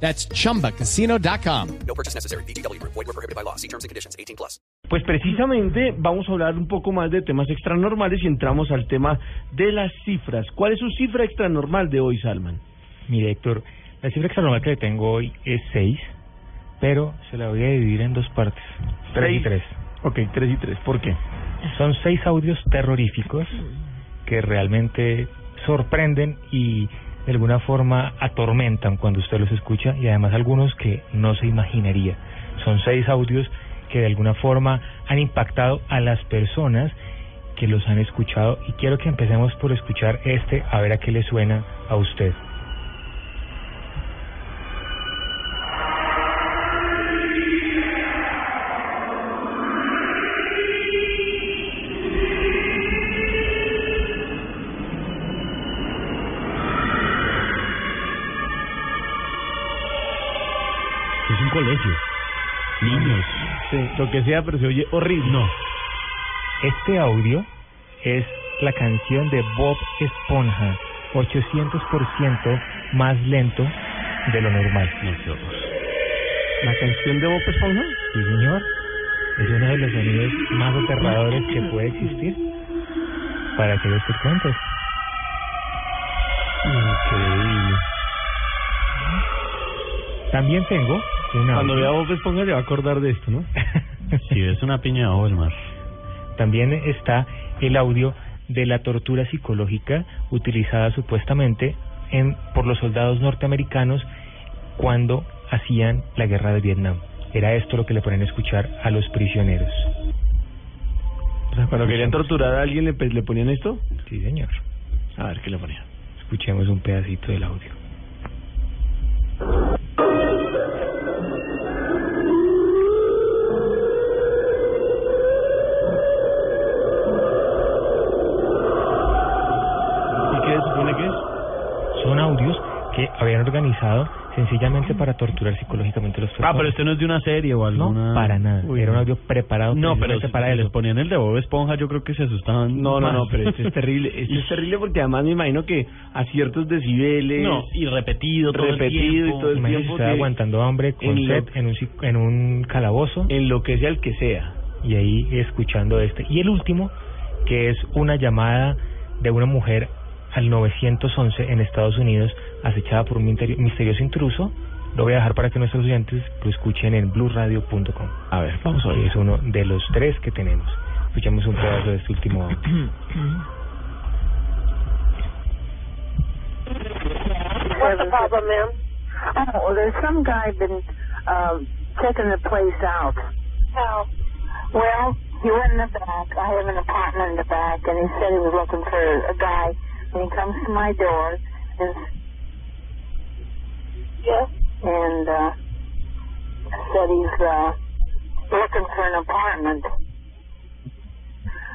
That's chumbacasino.com. No purchase necessary. BGW. Void were prohibited by law. See terms and conditions. 18 plus. Pues precisamente vamos a hablar un poco más de temas extranormales y entramos al tema de las cifras. ¿Cuál es su cifra extranormal de hoy, Salman? Mire, Héctor, la cifra extranormal que le tengo hoy es 6, pero se la voy a dividir en dos partes. 3 y Seis. 3. Ok, 3 y 3. ¿Por qué? Son seis audios terroríficos que realmente sorprenden y de alguna forma atormentan cuando usted los escucha y además algunos que no se imaginaría. Son seis audios que de alguna forma han impactado a las personas que los han escuchado y quiero que empecemos por escuchar este a ver a qué le suena a usted. Es un colegio. Niños. Sí, lo que sea, pero se oye horrible. No. Este audio es la canción de Bob Esponja, 800% más lento de lo normal. Horror. ¿La canción de Bob Esponja? Sí, señor. Es uno de los sonidos más aterradores que puede existir para que cuentos. Increíble. También tengo un Cuando vea a Bob Esponja se va a acordar de esto, ¿no? Si es una piña de mar. También está el audio de la tortura psicológica utilizada supuestamente en, por los soldados norteamericanos cuando hacían la guerra de Vietnam. Era esto lo que le ponen a escuchar a los prisioneros. O sea, cuando querían torturar a alguien, ¿le, pe- le ponían esto? Sí, señor. A ver, ¿qué le ponían? Escuchemos un pedacito del audio. Son audios que habían organizado sencillamente para torturar psicológicamente a los Ah, personas. pero este no es de una serie o No, alguna... para nada. Uy, Era un no. audio preparado No, pero si, para si les ponían el de Bob Esponja, yo creo que se asustaban. No, no, más. no, pero este es terrible. Este es terrible porque además me imagino que a ciertos decibeles... No, y repetido todo Repetido el y tiempo. todo el tiempo que aguantando hambre con en lo- sed en un, psic- en un calabozo enloquece al que sea. y ahí escuchando este. Y el último, que es una llamada de una mujer al 911 en Estados Unidos, acechada por un misterioso intruso. Lo voy a dejar para que nuestros oyentes lo escuchen en blueradio.com. A ver, vamos a ver. Es uno de los tres que tenemos. Escuchamos un pedazo de este último audio. What's the problem, ma'am? Oh, there's some guy been um, checking the place out. How? Well, he went in the back. I have an apartment in the back, and he said he was looking for a guy. And he comes to my door and yes, and uh, said he's uh, looking for an apartment.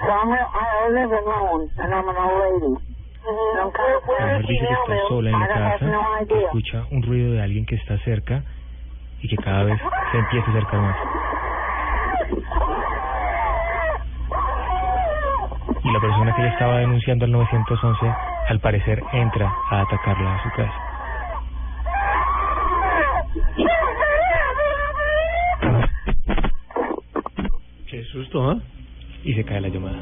So I'm I live alone, and I'm an old lady. Mujer dice que está sola en I la don't have no casa, escucha un ruido de alguien que está cerca y que cada vez se empieza a acercar más. Y la persona que le estaba denunciando al 911, al parecer, entra a atacarla a su casa. Qué susto, ¿ah? Y se cae la llamada.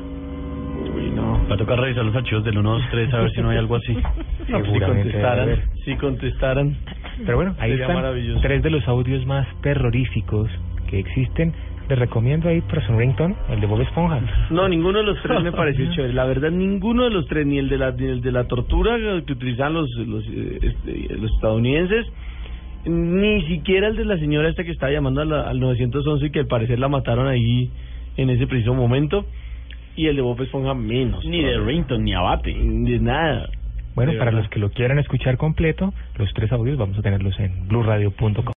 Uy, no. Va a tocar revisar los archivos del 1, 2, 3 a ver si no hay algo así. No, pues si contestaran, si contestaran. Pero bueno, ahí Sería están tres de los audios más terroríficos que existen. Les recomiendo ahí para su ringtone, el de Bob Esponja. No, ninguno de los tres me pareció chévere. La verdad, ninguno de los tres, ni el de la, ni el de la tortura que utilizaban los, los, eh, este, los estadounidenses, ni siquiera el de la señora esta que estaba llamando la- al 911 y que al parecer la mataron ahí en ese preciso momento, y el de Bob Esponja menos. Ni de Rington, ni abate. Ni de nada. Bueno, De para verdad. los que lo quieran escuchar completo, los tres audios vamos a tenerlos en blueradio.com.